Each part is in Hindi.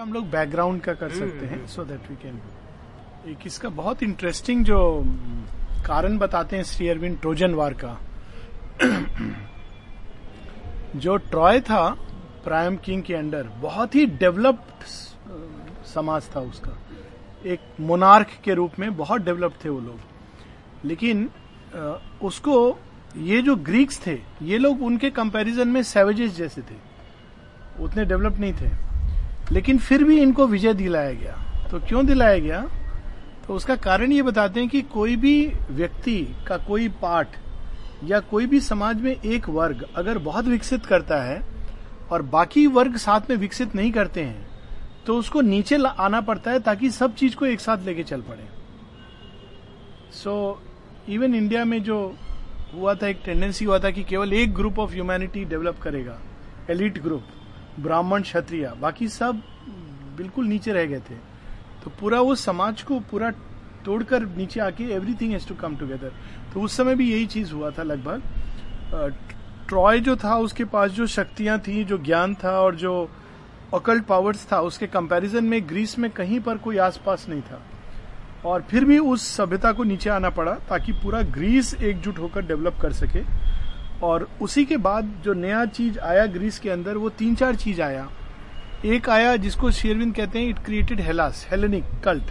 हम लोग बैकग्राउंड का कर सकते हैं सो दैट वी कैन एक इसका बहुत इंटरेस्टिंग जो कारण बताते हैं श्री अरविंद ट्रोजन वार का। जो ट्रॉय था प्राइम किंग के अंडर बहुत ही डेवलप्ड समाज था उसका। एक मोनार्क के रूप में बहुत डेवलप्ड थे वो लोग। लेकिन उसको ये जो ग्रीक्स थे ये लोग उनके कंपैरिजन में सेवेजेस जैसे थे। उतने डेवलप नहीं थे। लेकिन फिर भी इनको विजय दिलाया गया। तो क्यों दिलाया गया? तो उसका कारण ये बताते हैं कि कोई भी व्यक्ति का कोई पार्ट या कोई भी समाज में एक वर्ग अगर बहुत विकसित करता है और बाकी वर्ग साथ में विकसित नहीं करते हैं तो उसको नीचे आना पड़ता है ताकि सब चीज़ को एक साथ लेके चल पड़े। सो इवन इंडिया में जो हुआ था, एक टेंडेंसी हुआ था कि केवल एक ग्रुप ऑफ़ ह्यूमैनिटी डेवलप करेगा एलिट ग्रुप ब्राह्मण क्षत्रिय, बाकी सब बिल्कुल नीचे रह गए थे। तो पूरा वो समाज को पूरा तोड़कर नीचे आके everything has to come together तो उस समय भी यही चीज़ हुआ था लगभग। ट्रॉय जो था, उसके पास जो शक्तियाँ थी, जो ज्ञान था और जो अकल्ट पावर्स था, उसके कंपैरिजन में ग्रीस में कहीं पर कोई आसपास नहीं था। और फिर भी उस सभ्यता को नीचे आना पड़ा, ताकि पूरा ग्रीस एकजुट होकर डेवलप कर सके। और उसी के बाद जो नया चीज़ आया ग्रीस के अंदर, वो तीन चार चीज़ आया। एक आया जिसको शेरविंद कहते हैं it created Hellas Hellenic cult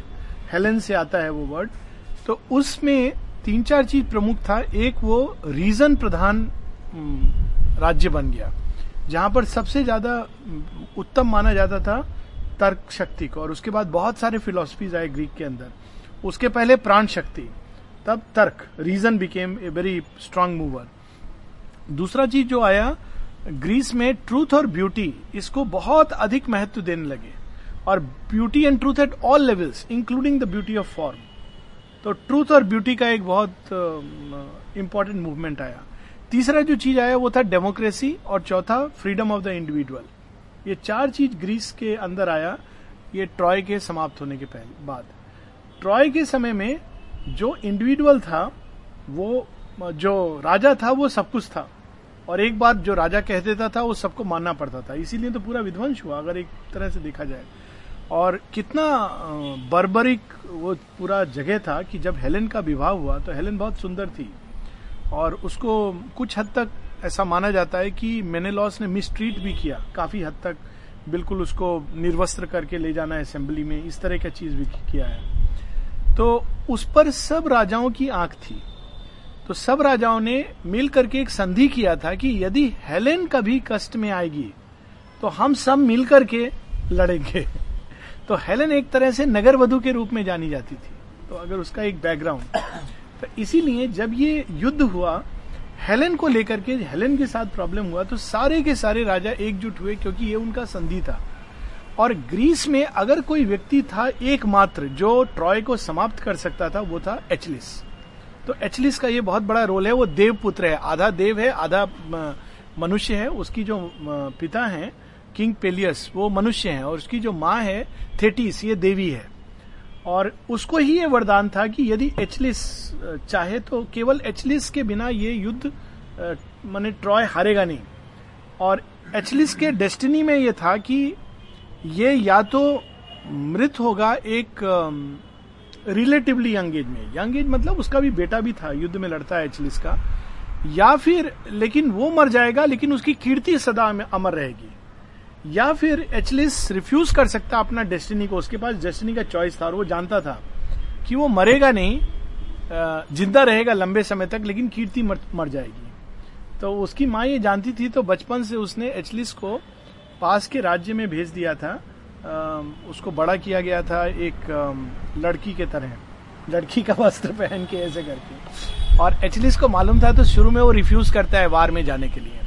Helen से आता है वो वर्ड तो उसमें तीन चार चीज़ प्रमुख था। एक वो रीजन प्रधान राज्य बन गया, जहाँ पर सबसे ज़्यादा उत्तम माना जाता था तर्क शक्ति को। और उसके बाद बहुत सारे फिलोसफीज आए ग्रीक के अंदर। उसके पहले प्राण शक्ति, तब तर्क reason became a very strong mover दूसरा चीज़ जो आया ग्रीस में ट्रूथ और ब्यूटी इसको बहुत अधिक महत्व देने लगे। और beauty and truth at all levels including the beauty of form तो ट्रूथ और ब्यूटी का एक बहुत इंपॉर्टेंट uh, मूवमेंट आया। तीसरा जो चीज़ आया वो था डेमोक्रेसी और चौथा फ्रीडम ऑफ़ द इंडिविजुअल ये चार चीज़ ग्रीस के अंदर आया ये ट्रॉय के समाप्त होने के पहले बाद। ट्रॉय के समय में जो इंडिविजुअल था वो जो राजा था, वो सब कुछ था। और एक बार जो राजा कह देता था, वो सबको मानना पड़ता था। इसीलिए तो पूरा विध्वंस हुआ, अगर एक तरह से देखा जाए। और कितना बर्बरिक वो पूरा जगह था कि जब हेलेन का विवाह हुआ तो हेलेन बहुत सुंदर थी। और उसको कुछ हद तक ऐसा माना जाता है कि मेनेलॉस ने मिसट्रीट भी किया। काफ़ी हद तक बिल्कुल उसको निर्वस्त्र करके ले जाना है असेंबली में, इस तरह का चीज़ भी किया है। तो उस पर सब राजाओं की आँख थी। तो सब राजाओं ने मिल करके एक संधि किया था कि यदि हेलेन कभी कष्ट में आएगी तो हम सब मिल करके लड़ेंगे। तो हेलेन एक तरह से नगर वधु के रूप में जानी जाती थी। तो अगर उसका एक बैकग्राउंड तो इसीलिए जब ये युद्ध हुआ, हेलेन को लेकर के, हेलेन के साथ प्रॉब्लम हुआ तो सारे के सारे राजा एकजुट हुए क्योंकि ये उनका संधि था। और ग्रीस में अगर कोई व्यक्ति था एकमात्र, जो ट्रॉय को समाप्त कर सकता था, वो था एचलिस। तो एचलिस का ये बहुत बड़ा रोल है, वो देव पुत्र है। आधा देव है, आधा मनुष्य है। उसकी जो पिता है, किंग पेलियस, वो मनुष्य है। और उसकी जो माँ है, थेटिस, ये देवी है। और उसको ही ये वरदान था कि यदि एचलिस चाहे तो केवल एचलिस के बिना ये युद्ध मैंने ट्रॉय हारेगा नहीं। और एचलिस के डेस्टिनी में ये था कि ये या तो मृत होगा एक रिलेटिवली यंग एज में। यंग एज मतलब उसका भी बेटा भी था युद्ध में लड़ता है एचलिस का। या फिर लेकिन वो मर जाएगा लेकिन उसकी कीर्ति सदा में अमर रहेगी। या फिर एचलिस रिफ्यूज कर सकता अपना डेस्टिनी को। उसके पास डेस्टिनी का चॉइस था और वो जानता था कि वो मरेगा नहीं ज़िंदा रहेगा लंबे समय तक लेकिन कीर्ति मर, मर जाएगी। तो उसकी माँ ये जानती थी तो बचपन से उसने एचलिस को पास के राज्य में भेज दिया था। उसको बड़ा किया गया था एक लड़की के तरह, लड़की का वस्त्र पहन के ऐसे करके। और एचलिस को मालूम था तो शुरू में वो रिफ्यूज करता है वार में जाने के लिए।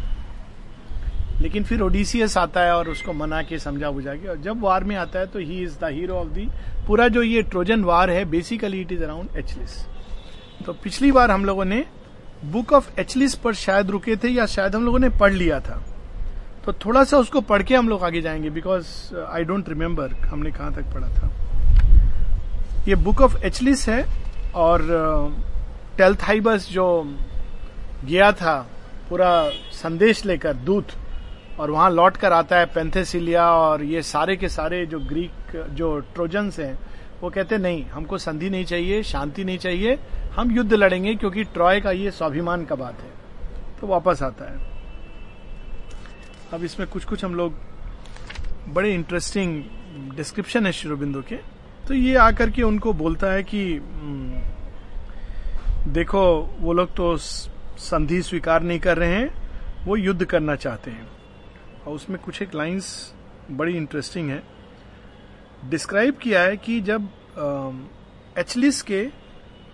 लेकिन फिर ओडिसियस आता है और उसको मना के समझा बुझा के, और जब वार में आता है तो he is the hero of the पूरा जो ये ट्रोजन वार है basically it is around Achilles तो पिछली बार हम लोगों ने बुक ऑफ़ एचलिस पर शायद रुके थे या शायद हम लोगों ने पढ़ लिया था। तो थोड़ा सा उसको पढ़ के हम लोग आगे जाएँगे बिकॉज़ आई डोंट रिमेम्बर हमने कहा तक पढ़ा था। ये बुक ऑफ़ एचलिस है और टेल्थाइबस uh, जो गया था पूरा संदेश लेकर दूत और वहाँ लौट कर आता है पेंथेसिलिया और ये सारे के सारे जो ग्रीक जो ट्रोजन्स हैं वो कहते नहीं हमको संधि नहीं चाहिए शांति नहीं चाहिए हम युद्ध लड़ेंगे क्योंकि ट्रॉय का ये स्वाभिमान का बात है। तो वापस आता है। अब इसमें कुछ कुछ हम लोग बड़े इंटरेस्टिंग डिस्क्रिप्शन है शिरोबिंदु के। तो ये आकर के उनको बोलता है कि हम्म, देखो वो लोग तो संधि स्वीकार नहीं कर रहे हैं वो युद्ध करना चाहते हैं। और उसमें कुछ एक लाइंस बड़ी इंटरेस्टिंग है। डिस्क्राइब किया है कि जब एचलिस के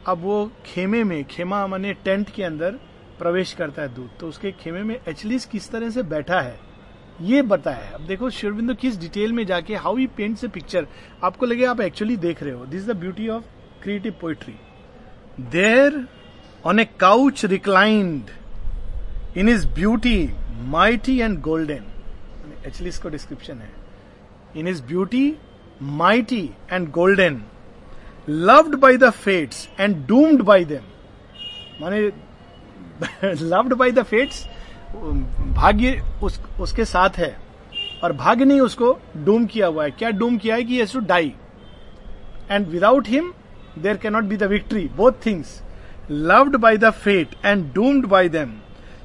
अब वो खेमे में खेमा माने टेंट के अंदर प्रवेश करता है दूध तो उसके खेमे में एचलिस किस तरह से बैठा है? ये बताया है अब देखो शिवबिंदु किस डिटेल में जाके how he paints a picture आपको लगे आप एक्चुअली देख रहे हो। This the beauty of creative poetry there on a couch reclined in his beauty mighty and golden actually इसको डिस्क्रिप्शन है। In his beauty mighty and golden loved by the fates and doomed by them माने लव्ड बाई द फेट्स भाग्य उस, उसके साथ है और भाग्य ने उसको डूम किया हुआ है। क्या डूम किया है कि to die? And without him there cannot be the victory both things loved by the fate and doomed by them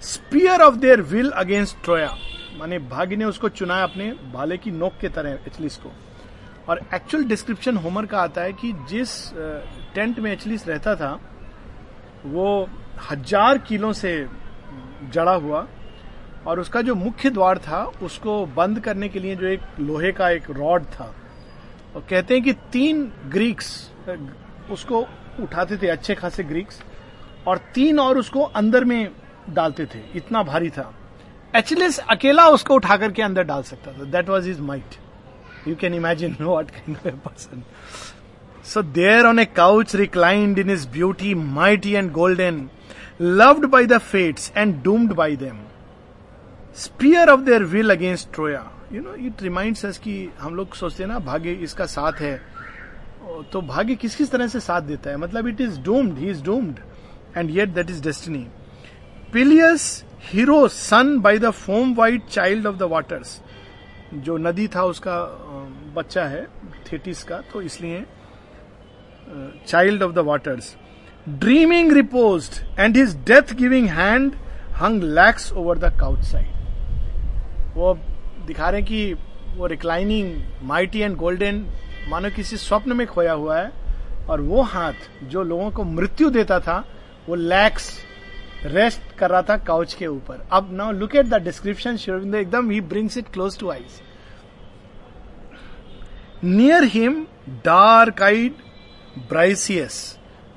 spear of their will against Troya माने भाग्य ने उसको चुना अपने भाले की नोक के तरह एचलिस को। और एक्चुअल डिस्क्रिप्शन होमर का आता है कि जिस टेंट में एचलिस रहता था वो हज़ार किलो से जड़ा हुआ और उसका जो मुख्य द्वार था, उसको बंद करने के लिए जो एक लोहे का एक रॉड था। और कहते हैं कि तीन ग्रीक्स, उसको उठाते थे, अच्छे खासे ग्रीक्स, और तीन और उसको अंदर में डालते थे। इतना भारी था। एचलेस अकेला उसको उठा करके अंदर डाल सकता था। That was his might you can imagine no kind person so there on a couch reclined in his beauty mighty and golden loved by the fates and doomed by them. Spear of their will against Troya. You know, it reminds us कि हम लोग सोचते हैं ना भाग्य इसका साथ है। तो भाग्य किस किस तरह से साथ देता है? मतलब it is doomed he is doomed and yet that is destiny Peleus hero son by the foam white child of the waters जो नदी था उसका बच्चा है थेटिस का तो इसलिए child of the waters dreaming repose and his death giving hand hung lax over the couch side वो दिखा रहे कि वो रिक्लाइनिंग माइटी एंड गोल्डन मानो किसी स्वप्न में खोया हुआ है और वो हाथ जो लोगों को मृत्यु देता था, वो लैक्स रेस्ट कर रहा था काउच के ऊपर। अब now look at the description Sri Aurobindo एकदम ही brings it close to eyes near him dark eyed Briseis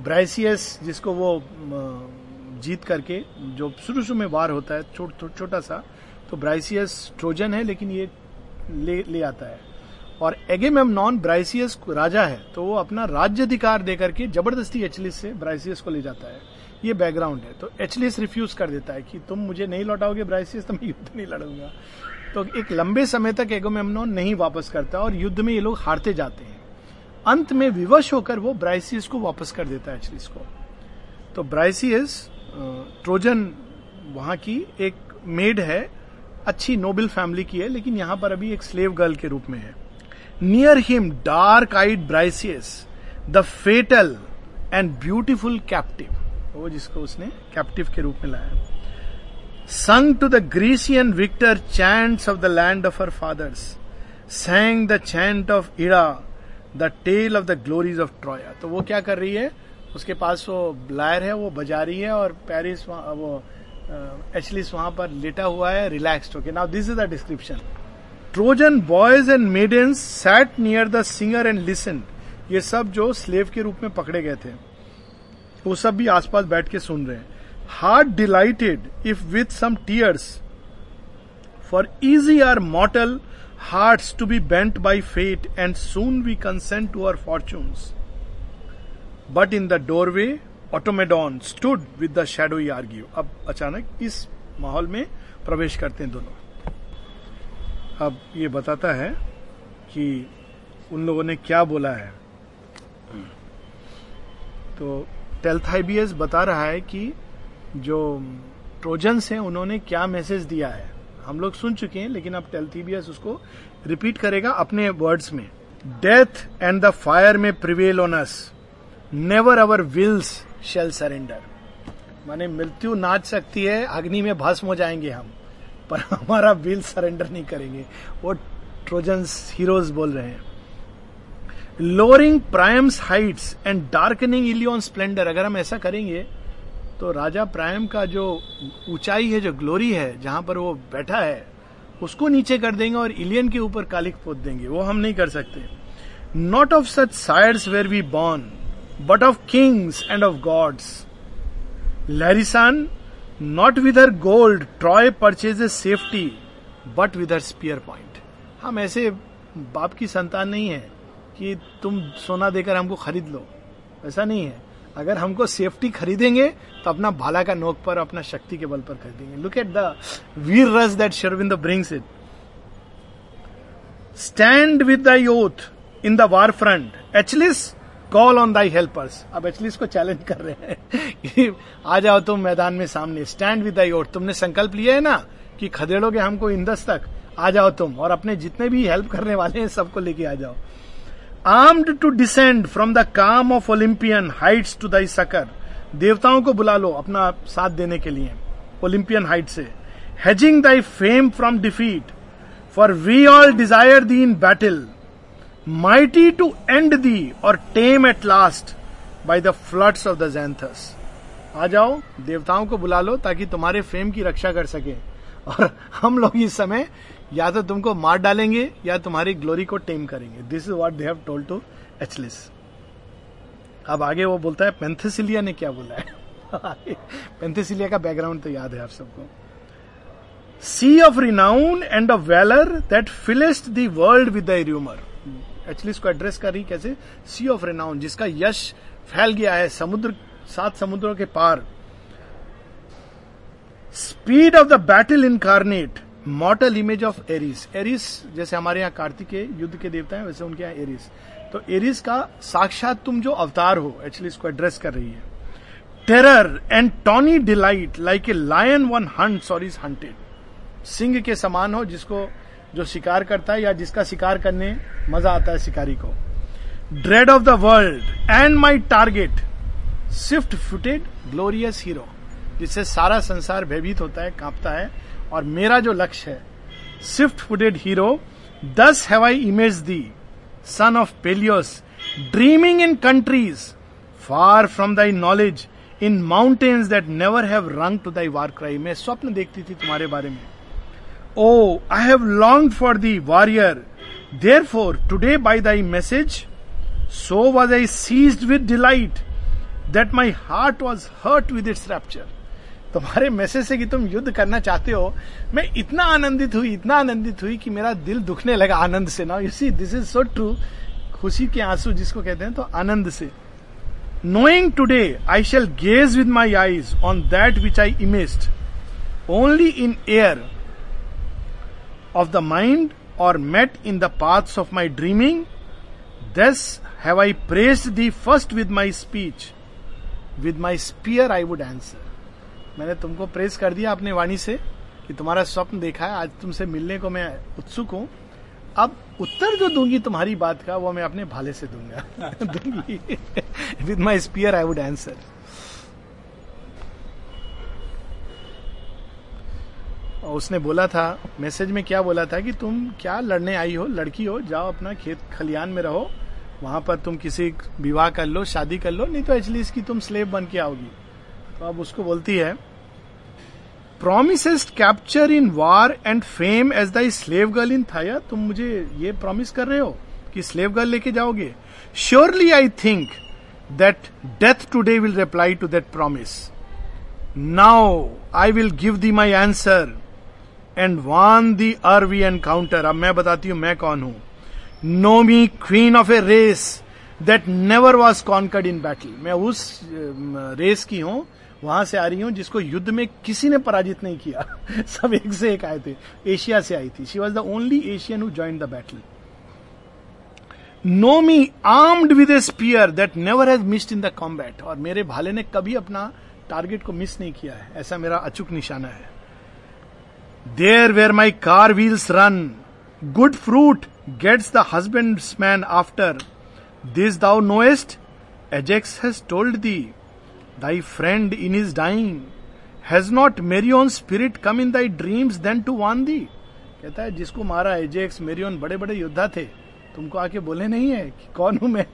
Briseis जिसको वो जीत करके जो शुरू शुरू में वार होता है छोटा छो, सा तो ब्राइसियस ट्रोजन है लेकिन ये ले ले आता है। और एगेम एम नॉन ब्राइसियस राजा है तो वो अपना राज्य अधिकार देकर के ज़बरदस्ती एचलिस से ब्राइसियस को ले जाता है। ये बैकग्राउंड है। तो एचलिस रिफ्यूज कर देता है कि तुम मुझे नहीं लौटाओगे ब्राइसियस तो मैं युद्ध नहीं लड़ूँगा। तो एक लंबे समय तक एगोमेमनॉन नहीं वापस करता और युद्ध में ये लोग हारते जाते हैं। अंत में विवश होकर वो ब्राइसियस को वापस कर देता है एचलिस को। तो ब्राइसियस ट्रोजन वहाँ की एक मेड है, अच्छी नोबल फैमिली की है, लेकिन यहाँ पर अभी एक स्लेव गर्ल के रूप में है। Near him dark eyed Briseis the fatal and beautiful captive वो जिसको उसने कैप्टिव के रूप में लाया sang to the Grecian victor chants of the land of her fathers sang the chant of Ida the tale of the glories of Troya. तो वो क्या कर रही है? उसके पास वो ब्लायर है, वो बजा रही है और पेरिस वो एचलिस वहाँ पर लेटा हुआ है, relaxed okay now this is the description Trojan boys and maidens sat near the singer and listen ये सब जो स्लेव के रूप में पकड़े गए थे, वो सब भी आसपास बैठ के सुन रहे हैं। Heart delighted if with some tears for easy are mortal hearts to be bent by fate, and soon we consent to our fortunes. But in the doorway, Automedon stood with the shadow argue अब अचानक इस माहौल में प्रवेश करते हैं दोनों। अब ये बताता है कि उन लोगों ने क्या बोला है। तो टेल्थाइबियस बता रहा है कि जो ट्रोजन्स हैं उन्होंने क्या मैसेज दिया है? हम लोग सुन चुके हैं, लेकिन अब टेल्थीबियस उसको रिपीट करेगा अपने वर्ड्स में। डेथ एंड द फायर में prevail on us never our wills shall surrender माने मृत्यु नाच सकती है, अग्नि में भस्म हो जाएँगे हम, पर हमारा विल सरेंडर नहीं करेंगे। वो ट्रोजन्स हीरोज बोल रहे हैं। Lowering Priam's heights and darkening Ilion splendour अगर हम ऐसा करेंगे तो राजा प्रायम का जो ऊंचाई है, जो ग्लोरी है, जहाँ पर वो बैठा है, उसको नीचे कर देंगे और इलियन के ऊपर कालिक पोत देंगे। वो हम नहीं कर सकते। Not of such sides were we born but of kings and of gods Larisan not with her gold Troy purchase safety but with her spear point हम ऐसे बाप की संतान नहीं है कि तुम सोना देकर हमको खरीद लो। ऐसा नहीं है। अगर हमको सेफ्टी खरीदेंगे तो अपना भाला का नोक पर, अपना शक्ति के बल पर खरीदेंगे। लुक एट द वीर रस that Sri Aurobindo brings it stand with the youth in the war front Achilles call on thy helpers अब एचलिस को चैलेंज कर रहे हैं कि आ जाओ तुम मैदान में सामने। स्टैंड विद द यूथ तुमने संकल्प लिया है ना कि खदेड़ोगे हमको इंदस तक? आ जाओ तुम और अपने जितने भी हेल्प करने वाले हैं, सबको लेके आ जाओ। Armed to descend from the calm of Olympian heights to thy succour देवताओं को बुला लो अपना साथ देने के लिए ओलिम्पियन हाइट से। Hedging thy fame from defeat for we all desire thee in battle mighty to end thee or tame at last by the floods of the Xanthus आ जाओ, देवताओं को बुला लो ताकि तुम्हारे फेम की रक्षा कर सके। और हम लोग इस समय या तो तुमको मार डालेंगे, या तुम्हारी ग्लोरी को टेम करेंगे। This is what they have told to Achilles अब आगे वो बोलता है, पेंथेसिलिया ने क्या बोला है? पेंथेसिलिया का बैकग्राउंड तो याद है आप सबको। Sea of renown and of valour that fillest the world with the rumour Achilles को एड्रेस कर रही कैसे? सी ऑफ़ रिनाउन जिसका यश फैल गया है समुद्र, सात समुद्रों के पार। Speed of the battle incarnate mortal image of Eris Eris जैसे हमारे यहाँ कार्तिकेय युद्ध के देवता है, वैसे उनके यहाँ एरिस तो एरिस का साक्षात तुम जो अवतार हो एक्चुअली इसको एड्रेस कर रही है। Terror and tawny delight like a lion one hunt or is hunted Singh के समान हो, जिसको जो शिकार करता है या जिसका शिकार करने मज़ा आता है शिकारी को। Dread of the world and my target swift footed glorious hero जिससे सारा संसार भयभीत होता है, कांपता है। और मेरा जो लक्ष्य है swift footed hero thus have I image thee son of Peleus dreaming in countries far from thy knowledge in mountains that never have rung to thy war cry मैं स्वप्न देखती थी तुम्हारे बारे में। O I have long for thee warrior therefore today by thy message so was I seized with delight that my heart was hurt with its rapture तुम्हारे मैसेज से कि तुम युद्ध करना चाहते हो, मैं इतना आनंदित हुई, इतना आनंदित हुई कि मेरा दिल दुखने लगा आनंद से। ना you see this is so true खुशी के आँसू जिसको कहते हैं तो आनंद से। Knowing today I shall gaze with my eyes on that which I image only in air of the mind or met in the paths of my dreaming thus have I pressed thee first with my speech with my spear I would answer मैंने तुमको प्रेस कर दिया अपनी वाणी से कि तुम्हारा स्वप्न देखा है। आज तुमसे मिलने को मैं उत्सुक हूँ। अब उत्तर जो दूँगी तुम्हारी बात का, वो मैं अपने भाले से दूँगा। दूँगी। With my spear I would answer और उसने बोला था मैसेज में क्या बोला था कि तुम क्या लड़ने आई हो? लड़की हो, जाओ अपना खेत खलियान में रहो। वहाँ पर तुम किसी विवाह कर लो, शादी कर लो, नहीं तो एक्चुअली इसकी तुम स्लेव बन के आओगी। तो अब उसको बोलती है promise capture in war and fame as thy slave girl in Phthia तुम मुझे ये प्रॉमिस कर रहे हो कि स्लेव गर्ल लेके जाओगे? Surely I think that death today will reply to that promise now I will give thee my answer and won thee ere we encounter अब मैं बताती हूँ मैं कौन हूँ। Know me queen of a race that never was conquered in battle मैं उस रेस की हूँ वहाँ से आ रही हूँ, जिसको युद्ध में किसी ने पराजित नहीं किया। सब एक से एक आए थे। एशिया से आई थी। She was the only Asian who join the battle know me armed with a spear that never has missed in the combat और मेरे भाले ने कभी अपना टारगेट को मिस नहीं किया है। ऐसा मेरा अचूक निशाना है। There were my car wheels run good fruit gets the husband man after this thou knowest Ajax has told thee thy friend in is dying has not मेरी own spirit come in thy dreams then to wan the कहता है, जिसको मारा एजेक्स मेरियोन बड़े बड़े योद्धा थे, तुमको आके बोले नहीं है कि कौन हूँ मैं?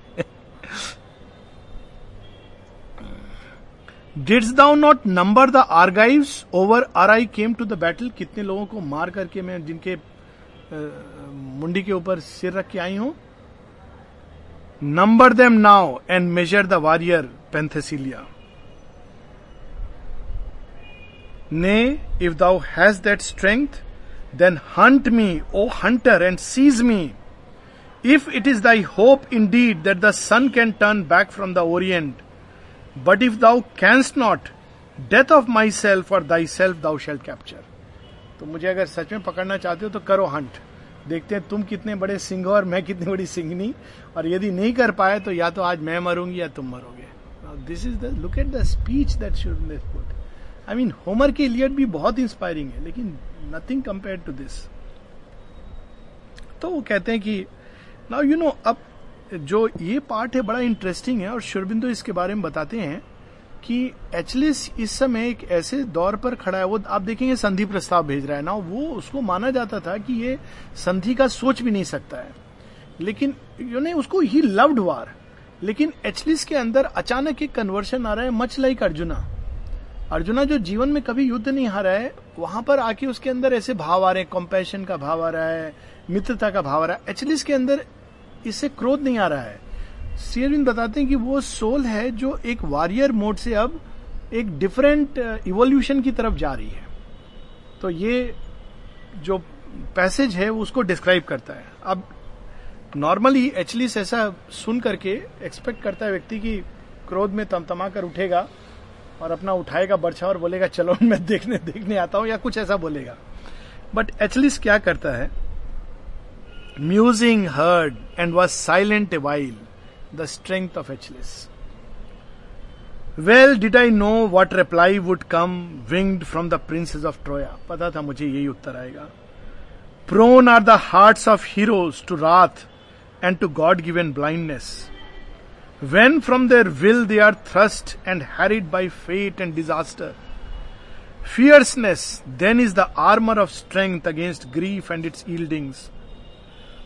Didst thou not number the Argives over are I came to the battle कितने लोगों को मार करके मैं जिनके मुंडी के ऊपर सिर रख के आई हूँ? Number them now and measure the warrior Penthesilea has that strength then hunt me O hunter and seize me if it is thy hope indeed that the sun can turn back from the orient but if thou canst not death of myself or thyself thou shalt capture तो मुझे अगर सच में पकड़ना चाहते हो तो करो हंट देखते हैं तुम कितने बड़े सिंह और मैं कितनी बड़ी सिंगनी और यदि नहीं कर पाए तो या तो आज मैं मरूँगी या तुम मरोगे। This is the look at the speech that should put I mean Homer के लिए भी बहुत इंस्पायरिंग है, लेकिन नथिंग कंपेयर टू दिस तो वो कहते हैं कि नाउ यू नो अब जो ये पार्ट है बड़ा इंटरेस्टिंग है, और शुरबिंदु इसके बारे में बताते हैं कि एचलिस इस समय एक ऐसे दौर पर खड़ा है, वो आप देखेंगे संधि प्रस्ताव भेज रहा है। ना वो उसको माना जाता था कि ये संधि का सोच भी नहीं सकता है। लेकिन यू ने उसको ही लव्ड वार लेकिन एचलिस के अंदर अचानक एक कन्वर्शन आ रहा है मच लाइक अर्जुना। अर्जुना जो जीवन में कभी युद्ध नहीं हारा है वहाँ पर आके उसके अंदर ऐसे भाव आ रहे हैं कॉम्पेशन का भाव आ रहा है मित्रता का भाव आ रहा है। एचलिस के अंदर इससे क्रोध नहीं आ रहा है। सीरविंद बताते हैं कि वो सोल है जो एक वॉरियर मोड से अब एक डिफरेंट इवोल्यूशन uh, की तरफ़ जा रही है। तो ये जो पैसेज है उसको डिस्क्राइब करता है। अब नॉर्मली एचलिस ऐसा सुन करके एक्सपेक्ट करता है व्यक्ति की क्रोध में तमतमा कर उठेगा। और अपना उठाएगा बर्छा और बोलेगा, चलो, मैं देखने देखने आता हूँ, या कुछ ऐसा बोलेगा। बट एचलिस क्या करता है? Musing heard and was silent a while the strength of Achilles well did I know what reply would come winged from the princes of Troya पता था मुझे यही उत्तर आएगा। Prone are the heart of heroes to wrath and to god given blindness When from their will they are thrust and harried by fate and disaster. Fierceness then is the armor of strength against grief and its yieldings.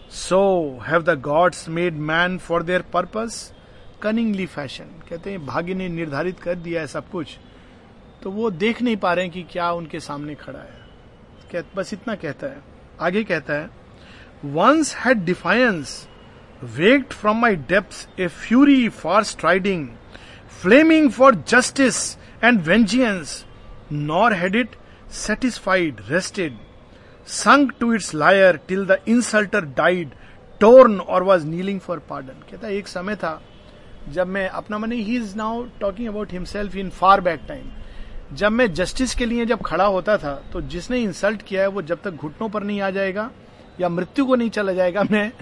So have the gods made man for their purpose, cunningly fashion कहते हैं भाग्य ने निर्धारित कर दिया है सब कुछ तो वो देख नहीं पा रहे हैं कि क्या उनके सामने खड़ा है बस इतना कहता है आगे कहता है once had defiance waked from my depths a fury far striding, flaming for justice and vengeance, nor had it satisfied, rested, sunk to its lyre till the insulter died, torn or was kneeling for pardon. कहता है एक समय था जब मैं अपना money he is now talking about himself in far back time जब मैं जस्टिस के लिए जब खड़ा होता था तो जिसने इंसल्ट किया है वो जब तक घुटनों पर नहीं आ जाएगा या मृत्यु को नहीं चला जाएगा, मैं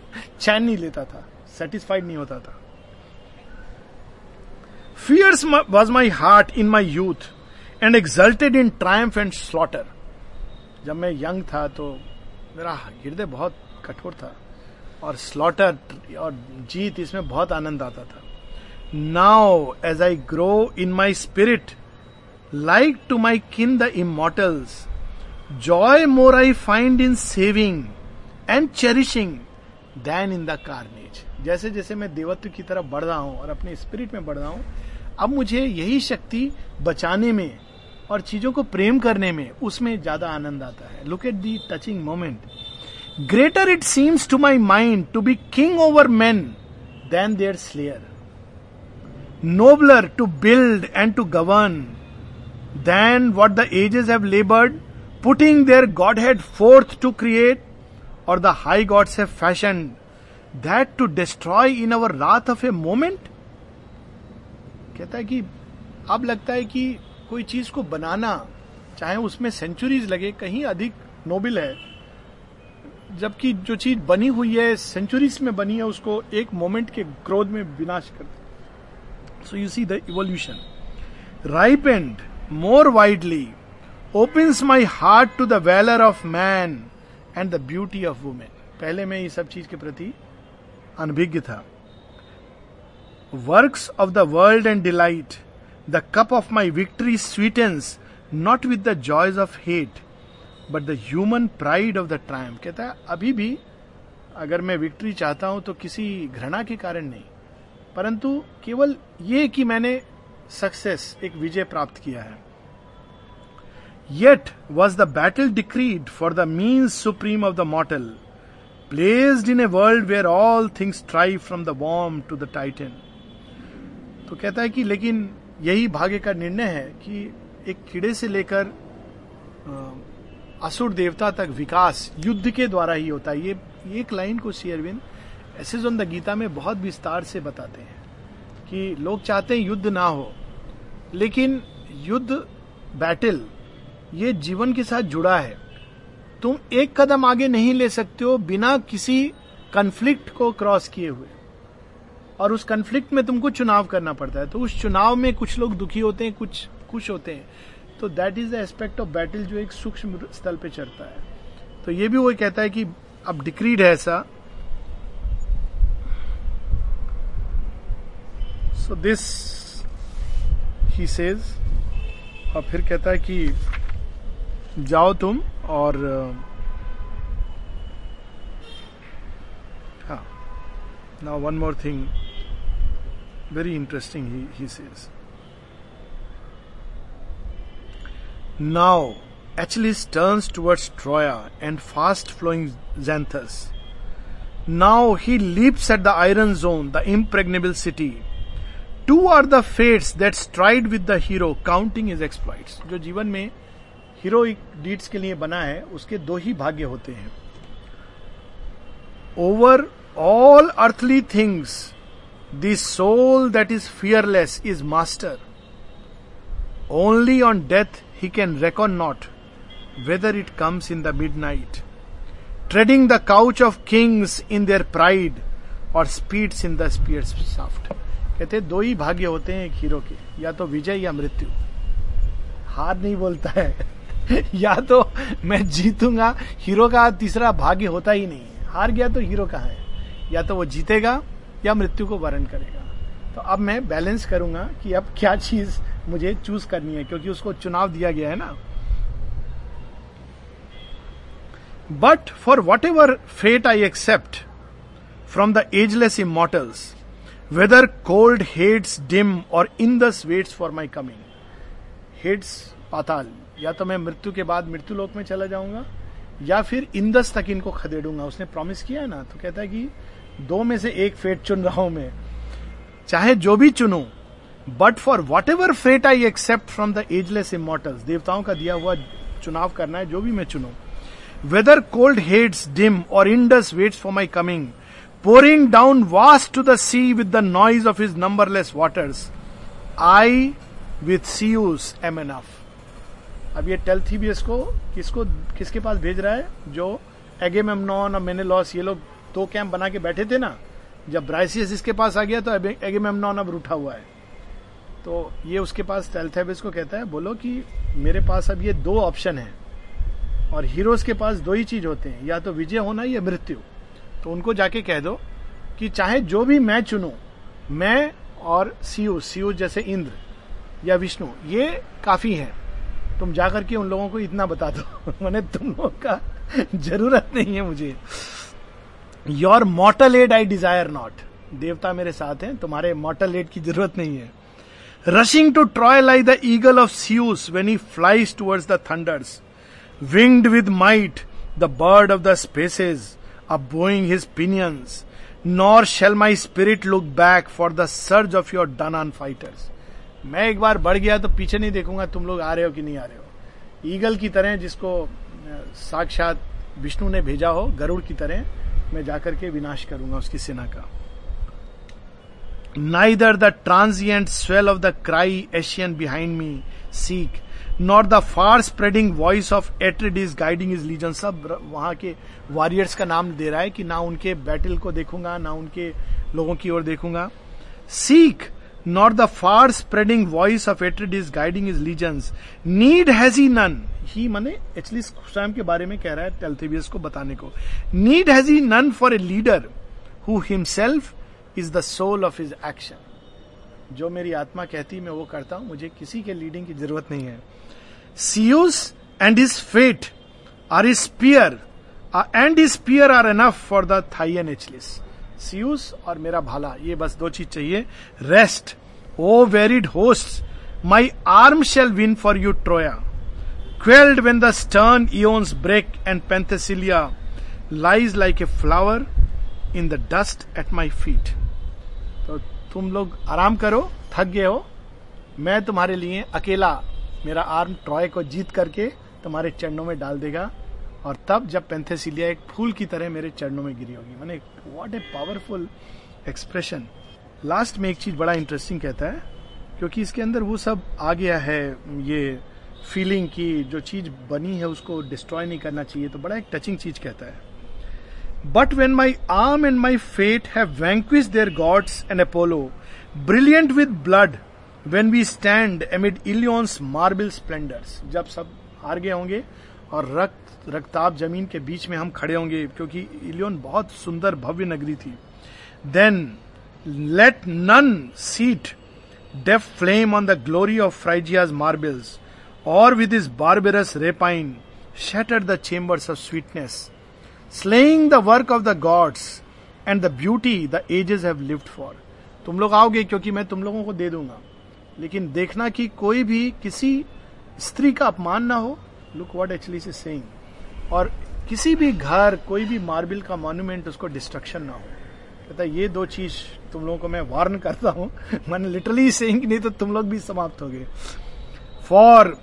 चैन नहीं लेता था सेटिस्फाइड नहीं होता था। Fierce was my heart in my youth and exulted in triumph and slaughter जब मैं यंग था तो मेरा हृदय बहुत कठोर था और स्लॉटर और जीत इसमें बहुत आनंद आता था। Now as I grow in my spirit like to my kin the immortals joy more I find in saving and cherishing than in the carnage जैसे जैसे मैं देवत्व की तरफ़ बढ़ रहा हूँ और अपने स्पिरिट में बढ़ रहा हूँ, अब मुझे यही शक्ति बचाने में और चीज़ों को प्रेम करने में उसमें ज़्यादा आनंद आता है। Look at the touching moment greater it seems to my mind to be king over man than their slayer nobler to build and to govern than what the ages have laboured putting their godhead forth to create or the high gods have fashion that to destroy in our wrath of a moment कहता है कि अब लगता है कि कोई चीज़ को बनाना, चाहे उसमें सेंचुरीज लगे, कहीं अधिक नोबल है, जबकि जो चीज़ बनी हुई है सेंचुरीज में बनी है, उसको एक मोमेंट के क्रोध में विनाश कर so you see the evolution ripe and more widely opens my heart to the valour of man and the beauty of women पहले मैं ये सब चीज़ के प्रति अनभिज्ञ था। Works of the world and delight the cup of my victory sweetens not with the joys of hate but the human pride of the triumph कहता है, अभी भी अगर मैं विक्ट्री चाहता हूँ तो किसी घृणा के कारण नहीं। परंतु केवल ये कि मैंने सक्सेस एक विजय प्राप्त किया है। Yet was the battle decreed for the means supreme of the mortal placed in a world where all things strive from the worm to the Titan तो कहता है कि लेकिन यही भाग्य का निर्णय है कि एक कीड़े से लेकर असुर देवता तक विकास युद्ध के द्वारा ही होता है। ये एक लाइन को श्री अरविंद ऐसे जो गीता में बहुत विस्तार से बताते हैं कि लोग चाहते हैं युद्ध ना हो, लेकिन युद्ध, बैटल ये जीवन के साथ जुड़ा है। तुम एक कदम आगे नहीं ले सकते हो बिना किसी कंफ्लिक्ट को क्रॉस किए हुए। और उस कंफ्लिक्ट में तुमको चुनाव करना पड़ता है। तो उस चुनाव में कुछ लोग दुखी होते हैं, कुछ खुश होते हैं। तो that is the aspect of battle जो एक सूक्ष्म स्थल पे चढ़ता है। तो ये भी वो कहता है कि अब डिक्रीड है ऐसा। सो दिस ही सेज और फिर कहता है कि जाओ तुम और now one more thing very interesting he says now Achilles turns towards Troya and fast flowing Xanthus now he leaps at the iron zone the impregnable city to are the fates that stride with the hero counting is exploit जो जीवन में हीरोइक डीड्स के लिए बना है, उसके दो ही भाग्य होते हैं। Over all earthly things the soul that is fearless is master only on death he can reckon not whether it comes in the midnight treading the couch of kings in their pride or speeds in the spear's shaft. कहते दो ही भाग्य होते हैं एक हीरो के, या तो विजय या मृत्यु। हार नहीं बोलता है। या तो मैं जीतूँगा, हीरो का तीसरा भाग्य होता ही नहीं। है हार गया तो हीरो का है। या तो वो जीतेगा, या मृत्यु को वरण करेगा। तो अब मैं बैलेंस करूँगा कि अब क्या चीज़ मुझे चूज़ करनी है, क्योंकि उसको चुनाव दिया गया है ना। But for whatever fate I accept from the ageless immortals whether cold Hades dim or in dust waits for my coming Hades पाताल या तो मैं मृत्यु के बाद मृत्यु लोक में चला जाऊँगा या फिर इंदस तक इनको खदेड़ूँगा। उसने प्रॉमिस किया है ना? तो कहता है कि दो में से एक फेट चुन रहा हूँ मैं। चाहे जो भी चुनू but for whatever fate I accept from the ageless immortals देवताओं का दिया हुआ चुनाव करना है जो भी मैं चुनू। Whether cold hates dim or Indus waits for my coming, pouring down vast to the sea with the noise of his numberless waters, I with Zeus am enough. अब ये टेल्थीबियस को किसको, किसके पास भेज रहा है? जो एगेमेमनॉन और मैंने लॉस ये लोग दो कैंप बना के बैठे थे ना, जब ब्राइसियस इसके पास आ गया तो एगेमेमनॉन अब रूठा हुआ है। तो ये उसके पास टेल्थेबियस को कहता है, बोलो कि मेरे पास अब ये दो ऑप्शन है, और हीरोज के पास दो ही चीज़ होते हैं, या तो विजय होना या मृत्यु। तो उनको जाके कह दो कि चाहे जो भी मैं चुनू, मैं और सीयू सीयू जैसे इंद्र या विष्णु, ये काफ़ी है। तुम जाकर के उन लोगों को इतना बता दो। मैंने तुम लोगों का ज़रूरत नहीं है मुझे। Your mortal aid I desire not देवता मेरे साथ हैं तुम्हारे मॉटल एड की ज़रूरत नहीं है। Rushing to Troy like the eagle of Zeus when he flies towards the thunders winged with might, the bird of the spaces, bowing his pinions, nor shall my spirit look back for the surge of your Danan fighters. मैं एक बार बढ़ गया तो पीछे नहीं देखूँगा तुम लोग आ रहे हो कि नहीं आ रहे हो। ईगल की तरह जिसको साक्षात विष्णु ने भेजा हो, गरुड़ की तरह, मैं जाकर के विनाश करूँगा उसकी सेना का। Neither the transient swell of the cry Asian behind me seek not the far spreading voice of Atrides is guiding is legion सब वहाँ के वॉरियर्स का नाम दे रहा है कि ना उनके बैटल को देखूँगा, ना उनके लोगों की ओर देखूँगा। सीख nor the far spreading voice of Etrid is guiding his legions. Need has he none. ही माने एक्चुअली स्वयं के बारे में कह रहा है टेल्थेबियस को बताने को need has he none for a leader who himself is the soul of his action जो मेरी आत्मा कहती मैं वो करता हूँ, मुझे किसी के लीडिंग की ज़रूरत नहीं है Zeus and his fate are his spear and his spear are enough for the thine Achilles Zeus और मेरा भाला, ये बस दो चीज़ चाहिए। Rest O wearied host my arm shall win for you Troia quelled when the stern eons break and Penthesilea lies like a flower in the dust at my feet तो तुम लोग आराम करो, थक गए हो। मैं तुम्हारे लिए अकेला मेरा आर्म ट्रॉय को जीत करके तुम्हारे चरणों में डाल देगा। और तब जब पेंथेसिलिया एक फूल की तरह मेरे चरणों में गिरी होगी। मैंने what a powerful expression last में एक चीज़ बड़ा इंटरेस्टिंग कहता है, क्योंकि इसके अंदर वो सब आ गया है, ये फीलिंग की जो चीज़ बनी है उसको डिस्ट्रॉय नहीं करना चाहिए तो बड़ा एक टचिंग चीज़ कहता है। But when my arm and my fate have vanquished their gods and Apollo brilliant with blood when we stand amid Ilion's marble splendours जब सब हार गए होंगे और रक्त, रक्ताब ज़मीन के बीच में हम खड़े होंगे, क्योंकि इलियोन बहुत सुंदर भव्य नगरी थी। Then let none seat deaf flame on the glory of Phrygia's marbles or with is barbarous rapine shatter the chambers of sweetness slaying the work of the gods and the beauty the ages have lived for तुम लोग आओगे, क्योंकि मैं तुम लोगों को दे दूँगा। लेकिन देखना कि कोई भी किसी स्त्री का अपमान ना हो लुक वॉट एक्चुअली से सेइंग और किसी भी घर, कोई भी मार्बल का मॉन्यूमेंट उसको डिस्ट्रक्शन ना हो। कहता ये दो चीज़ तुम लोगों को मैं वार्न करता हूँ। मैंने लिटरली सेइंग नहीं तो तुम लोग भी समाप्त हो गए for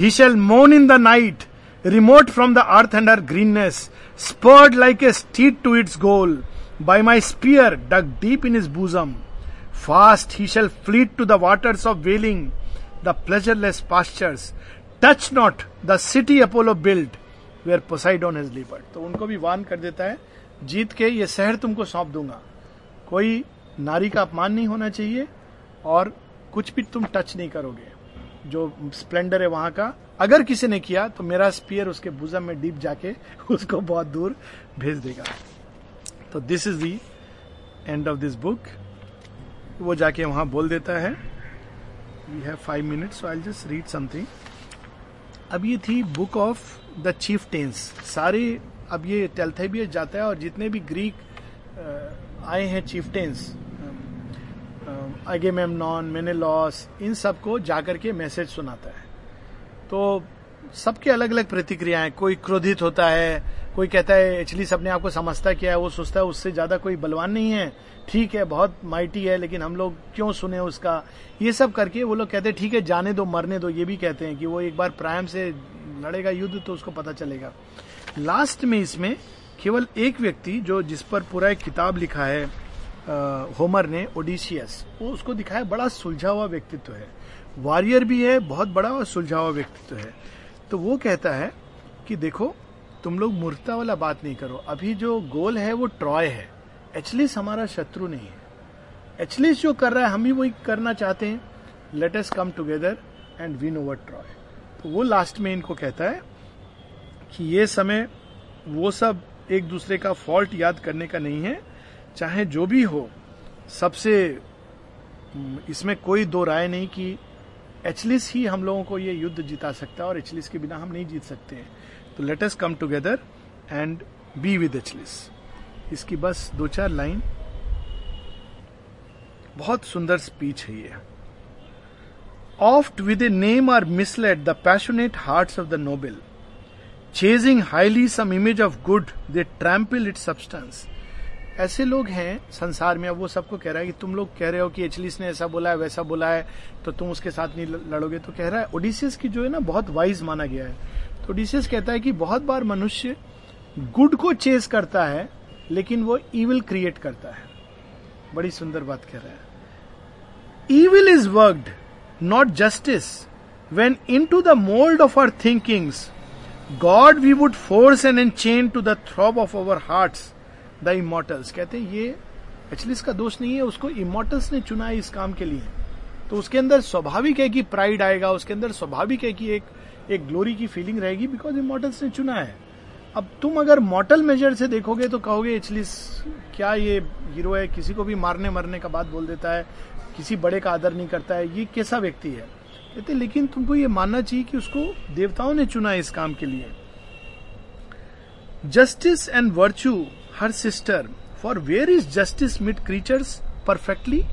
he shall moan in the night remote from the earth and greenness spurred like a steed to its goal by my spear dug deep in is bosom fast he shall fleet to the waters of wailing the pleasureless pastures touch not the city Apollo built where Poseidon has leopard तो उनको भी वान कर देता है, जीत के ये शहर तुमको सौंप दूँगा। कोई नारी का अपमान नहीं होना चाहिए और कुछ भी तुम टच नहीं करोगे। जो स्प्लेंडर है वहाँ का, अगर किसी ने किया तो मेरा स्पीयर उसके बुजम में डीप जाके उसको बहुत दूर भेज देगा। तो this is the end of this book वो जाके वहाँ बोल देता है we have five minutes I just read something अब ये थी book of the chieftains सारे अब ये टेल्थेबियस जाता है और जितने भी ग्रीक आए हैं चीफ टेंस मैंने लॉस इन सबको जाकर के मैसेज सुनाता है। तो सबके अलग अलग प्रतिक्रियाएँ कोई क्रोधित होता है, कोई कहता है, एक्चुअली सबने आपको समझता क्या है, वो सोचता है उससे ज़्यादा कोई बलवान नहीं है। ठीक है, बहुत माइटी है, लेकिन हम लोग क्यों सुने उसका? ये सब करके वो लोग कहते हैं, ठीक है, जाने दो, मरने दो। ये भी कहते हैं कि वो एक बार प्रायम से लड़ेगा युद्ध तो उसको पता चलेगा। लास्ट में इसमें केवल एक व्यक्ति जो जिस पर पूरा एक किताब लिखा है होमर ने, ओडिशियस, वो उसको दिखाया, बड़ा सुलझा हुआ व्यक्तित्व है। वॉरियर भी है, बहुत बड़ा और सुलझा हुआ व्यक्तित्व है। तो वो कहता है कि देखो, तुम लोग मूर्खता वाला बात नहीं करो। अभी जो गोल है, वो ट्रॉय है। एचलिस हमारा शत्रु नहीं है। एचलिस जो कर रहा है, हम भी वही करना चाहते हैं। Let us come together and win over Troy तो वो लास्ट में इनको कहता है कि ये समय, वो सब एक दूसरे का फॉल्ट याद करने का नहीं है। चाहे जो भी हो, सबसे इसमें कोई दो राय नहीं कि एचलिस ही हम लोगों को ये युद्ध जीता सकता है और एचलिस के बिना हम नहीं जीत सकते हैं। तो let us come together and be with Achilles. इसकी बस दो चार लाइन। बहुत सुंदर स्पीच है ये। Oft with a name are misled the passionate heart of the noble chasing highly some image of good they trample it substance ऐसे लोग हैं संसार में अब वो सबको कह रहा है कि तुम लोग कह रहे हो कि एचलिस ने ऐसा बोला है वैसा बोला है तो तुम उसके साथ नहीं लड़ोगे। तो कह रहा है ओडिसियस की जो है ना बहुत वाइज माना गया है। तो ओडिसियस कहता है कि बहुत बार मनुष्य गुड को चेस करता है लेकिन वो ईविल क्रिएट करता है। बड़ी सुंदर बात कह रहा है। Evil is worked not justice, when into the mold of our thinkings, God we would force and enchain to the throb of our hearts. The immortals. कहते हैं, ये एक्चुअली इसका दोष नहीं है, उसको इमोटल्स ने चुना है इस काम के लिए। तो उसके अंदर स्वाभाविक है कि प्राइड आएगा, उसके अंदर स्वाभाविक है कि एक एक ग्लोरी की फीलिंग रहेगी बिकॉज़ इमोटल्स ने चुना है। अब तुम अगर मॉटल मेजर से देखोगे तो कहोगे एचलिस क्या ये हीरो है? किसी को भी मारने मरने का बात बोल देता है, किसी बड़े का आदर नहीं करता है, ये कैसा व्यक्ति है? कहते लेकिन तुमको ये मानना चाहिए कि उसको देवताओं ने चुना है इस काम के लिए। Justice and virtue her sister, For where is justice mid creatures perfectly?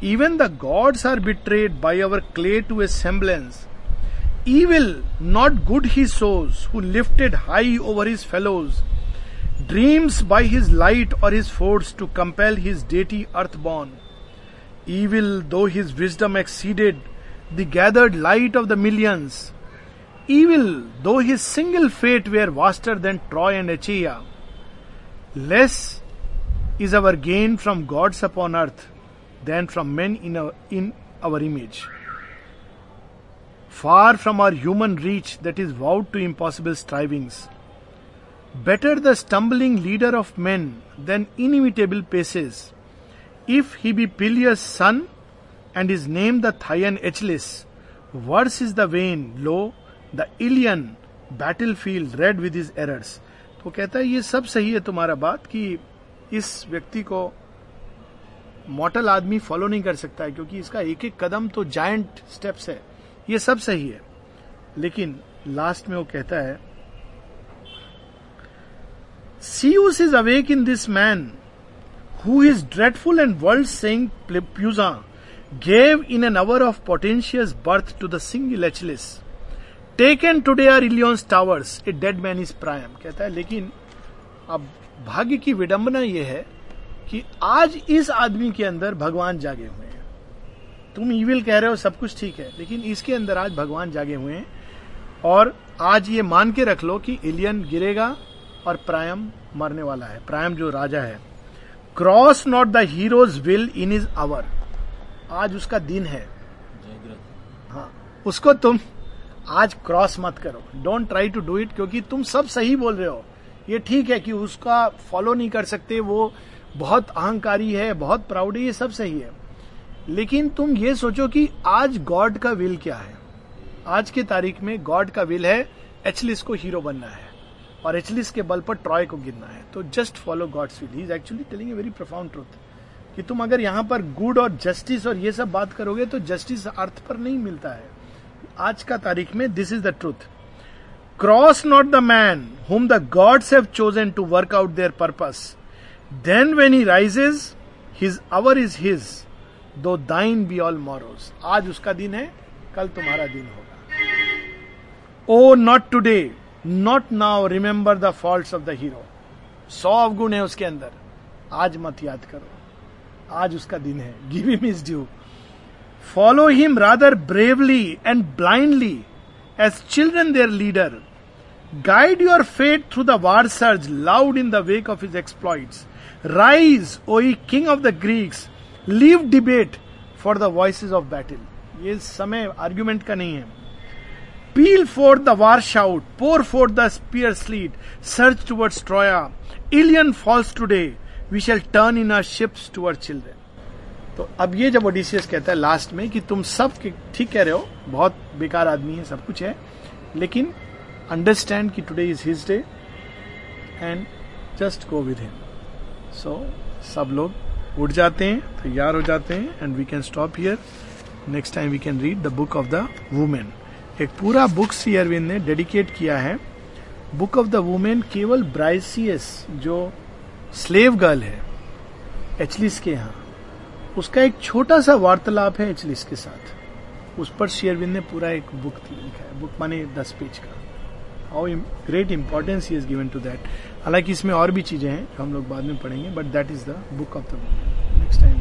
Even the gods are betrayed by our clay to a semblance. Evil, not good, he sows, who lifted high over his fellows, dreams by his light or his force to compel his deity earthborn. Evil, though his wisdom exceeded the gathered light of the millions, evil, though his single fate were vaster than Troy and Achaea less is our gain from gods upon earth than from men in our, in our image. far from our human reach that is vowed to impossible strivings. Better the stumbling leader of men than inimitable paces. If he be Peleus' son, and is named the Thyan Echlis, worse is the vain, lo, the Ilian battlefield red with his errors. तो कहता है, ये सब सही है तुम्हारा बात कि इस व्यक्ति को मॉटल आदमी फॉलो नहीं कर सकता है, क्योंकि इसका एक एक कदम तो जायंट स्टेप्स है। ये सब सही है। लेकिन लास्ट में वो कहता है Zeus is awake in this man who is dreadful and world saying प्यूजा gave in an hour of portentous birth to the single Achilles taken today are Ilion's towers a dead man is Priam कहता है। लेकिन अब भाग्य की विडंबना यह है कि आज इस आदमी के अंदर भगवान जागे हुए हैं। तुम ईविल कह रहे हो सब कुछ ठीक है लेकिन इसके अंदर आज भगवान जागे हुए हैं। और आज ये मान के रख लो कि एलियन गिरेगा और प्रायम मरने वाला है। प्रायम जो राजा है। Cross not the hero's will in is hour आज उसका दिन है। हाँ उसको तुम आज क्रॉस मत करो। Don't try to do it क्योंकि तुम सब सही बोल रहे हो। ये ठीक है कि उसका फॉलो नहीं कर सकते, वो बहुत अहंकारी है, बहुत प्राउड है, ये सब सही है। लेकिन तुम ये सोचो कि आज गॉड का विल क्या है? आज के तारीख में गॉड का विल है एचलिस को हीरो बनना है और एचलिस के बल पर ट्रॉय को गिरना है। तो just follow god's will is actually telling a very profound truth कि तुम अगर यहाँ पर गुड और जस्टिस और ये सब बात करोगे तो जस्टिस अर्थ पर नहीं मिलता है। आज का तारीख में this is the truth cross not the man whom the gods have chosen to work out their purpose then when he rises his hour is his though thine be all morose आज उसका दिन है, कल तुम्हारा दिन होगा। O not today not now remember the fault of the hero सौ अवगुण है उसके अंदर। आज मत याद करो। आज उसका दिन है। Give him is due follow him rather bravely and blindly as children their leader guide your fate through the war surge loud in the wake of his exploits rise O king of the Greeks leave debate for the voice of battle ये समय आर्ग्यूमेंट का नहीं है peal for the war shout pour for the spear sleet search towards Troia Ilion falls today we shall turn in our ships toward children तो अब ये जब ओडिसियस कहता है लास्ट में कि तुम सब ठीक कह रहे हो, बहुत बेकार आदमी है, सब कुछ है, लेकिन अंडरस्टैंड कि today is his day and just go with him so सब लोग उठ जाते हैं, तैयार हो जाते हैं and we can stop here next time we can read the book of the women एक पूरा बुक सी अरविंद ने डेडिकेट किया है। बुक ऑफ़ द वुमेन केवल ब्राइसियस जो स्लेव गर्ल है एचलिस के यहाँ। उसका एक छोटा सा वार्तालाप है एचलिस के साथ। उस पर शेयरविंद ने पूरा एक बुक लिखा है। बुक माने दस पेज का। How great importance is given to that हालाँकि इसमें और भी चीज़ें हैं जो हम लोग बाद में पढ़ेंगे but that is the book of the next time